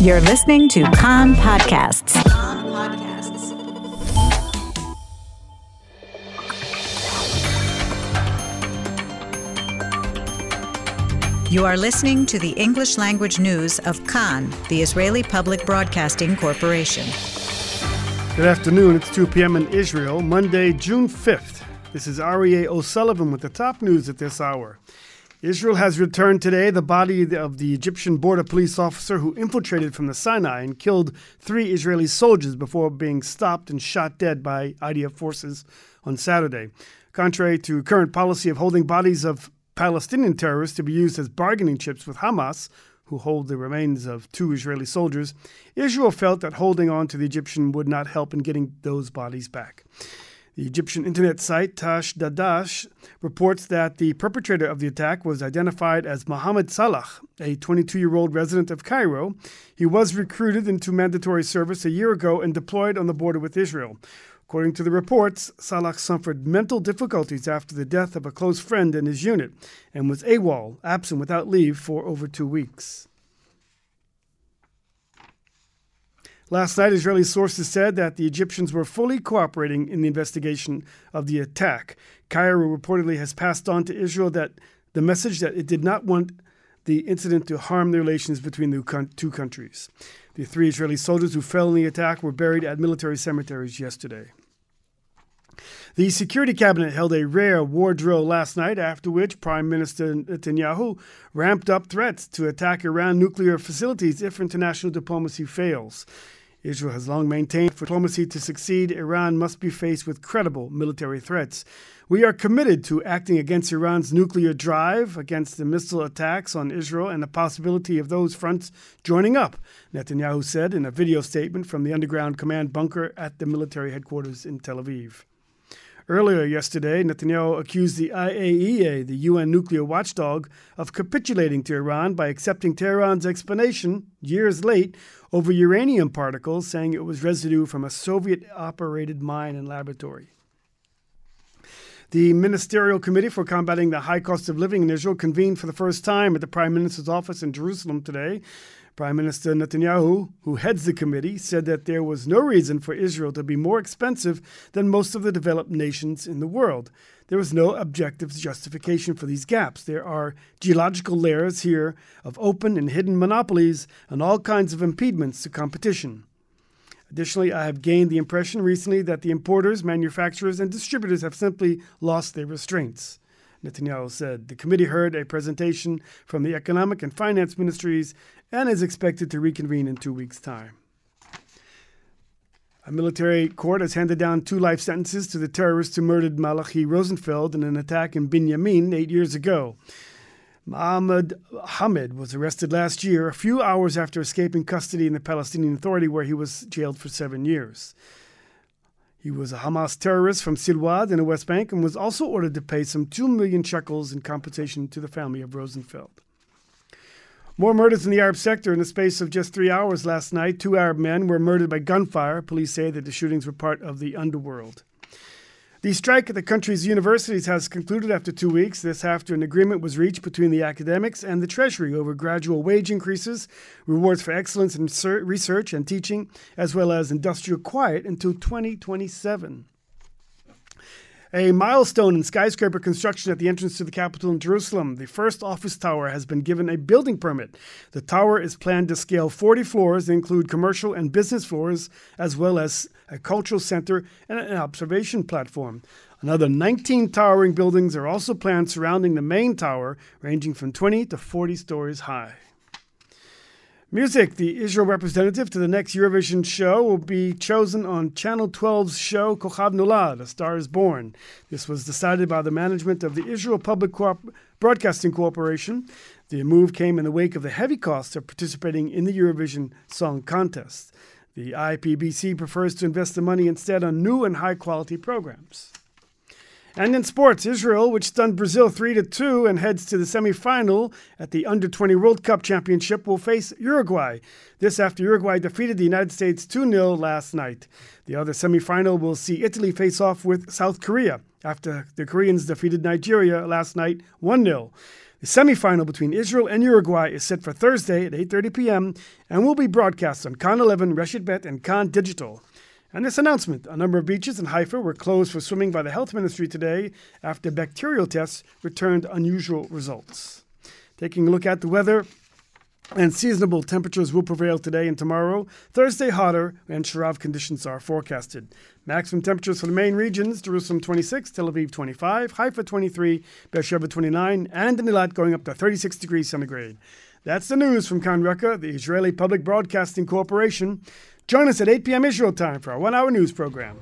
You're listening to Kan Podcasts. You are listening to the English language news of Kan, the Israeli Public Broadcasting Corporation. Good afternoon. It's 2 p.m. in Israel, Monday, June 5th. This is Aryeh O'Sullivan with the top news at this hour. Israel has returned today the body of the Egyptian border police officer who infiltrated from the Sinai and killed three Israeli soldiers before being stopped and shot dead by IDF forces on Saturday. Contrary to current policy of holding bodies of Palestinian terrorists to be used as bargaining chips with Hamas, who hold the remains of two Israeli soldiers, Israel felt that holding on to the Egyptian would not help in getting those bodies back. The Egyptian internet site Tash Dadash reports that the perpetrator of the attack was identified as Mohammed Salah, a 22 year old resident of Cairo. He was recruited into mandatory service a year ago and deployed on the border with Israel. According to the reports, Salah suffered mental difficulties after the death of a close friend in his unit and was AWOL, absent without leave, for over two weeks. Last night, Israeli sources said that the Egyptians were fully cooperating in the investigation of the attack. Cairo reportedly has passed on to Israel that the message that it did not want the incident to harm the relations between the two countries. The three Israeli soldiers who fell in the attack were buried at military cemeteries yesterday. The Security Cabinet held a rare war drill last night, after which Prime Minister Netanyahu ramped up threats to attack Iran nuclear facilities if international diplomacy fails. Israel has long maintained for diplomacy to succeed, Iran must be faced with credible military threats. We are committed to acting against Iran's nuclear drive, against the missile attacks on Israel, and the possibility of those fronts joining up, Netanyahu said in a video statement from the underground command bunker at the military headquarters in Tel Aviv. Earlier yesterday, Netanyahu accused the IAEA, the UN nuclear watchdog, of capitulating to Iran by accepting Tehran's explanation, years late, over uranium particles, saying it was residue from a Soviet operated mine and laboratory. The Ministerial Committee for Combating the High Cost of Living in Israel convened for the first time at the Prime Minister's office in Jerusalem today. Prime Minister Netanyahu, who heads the committee, said that there was no reason for Israel to be more expensive than most of the developed nations in the world. There was no objective justification for these gaps. There are geological layers here of open and hidden monopolies and all kinds of impediments to competition. Additionally, I have gained the impression recently that the importers, manufacturers, and distributors have simply lost their restraints. Netanyahu said. The committee heard a presentation from the economic and finance ministries and is expected to reconvene in two weeks' time. A military court has handed down two life sentences to the terrorists who murdered Malachi Rosenfeld in an attack in Binyamin eight years ago. Mohammed Hamid was arrested last year, a few hours after escaping custody in the Palestinian Authority, where he was jailed for seven years. He was a Hamas terrorist from Silwad in the West Bank and was also ordered to pay some 2 million shekels in compensation to the family of Rosenfeld. More murders in the Arab sector in the space of just three hours last night. Two Arab men were murdered by gunfire. Police say that the shootings were part of the underworld. The strike at the country's universities has concluded after two weeks. This after an agreement was reached between the academics and the Treasury over gradual wage increases, rewards for excellence in research and teaching, as well as industrial quiet until 2027. A milestone in skyscraper construction at the entrance to the capital in Jerusalem. The first office tower has been given a building permit. The tower is planned to scale 40 floors, include commercial and business floors, as well as a cultural center and an observation platform. Another 19 towering buildings are also planned surrounding the main tower, ranging from 20 to 40 stories high. Music. The Israel representative to the next Eurovision show will be chosen on Channel 12's show Kochav Nolad, A Star is Born. This was decided by the management of the Israel Public Co- Broadcasting Corporation. The move came in the wake of the heavy costs of participating in the Eurovision Song Contest. The IPBC prefers to invest the money instead on new and high quality programs. And in sports, Israel, which stunned Brazil 3 to 2 and heads to the semifinal at the Under 20 World Cup Championship, will face Uruguay. This after Uruguay defeated the United States 2 0 last night. The other semifinal will see Italy face off with South Korea after the Koreans defeated Nigeria last night 1 0. The semifinal between Israel and Uruguay is set for Thursday at 8:30 p.m. and will be broadcast on Kan 11, Reshet Bet, and Kan Digital. And this announcement a number of beaches in Haifa were closed for swimming by the health ministry today after bacterial tests returned unusual results. Taking a look at the weather, and seasonable temperatures will prevail today and tomorrow. Thursday, hotter, and Sharav conditions are forecasted. Maximum temperatures for the main regions Jerusalem 26, Tel Aviv 25, Haifa 23, Beersheba 29, and in Eilat going up to 36 degrees centigrade. That's the news from Kan Reka, the Israeli Public Broadcasting Corporation. Join us at 8 p.m. Israel time for our one hour news program.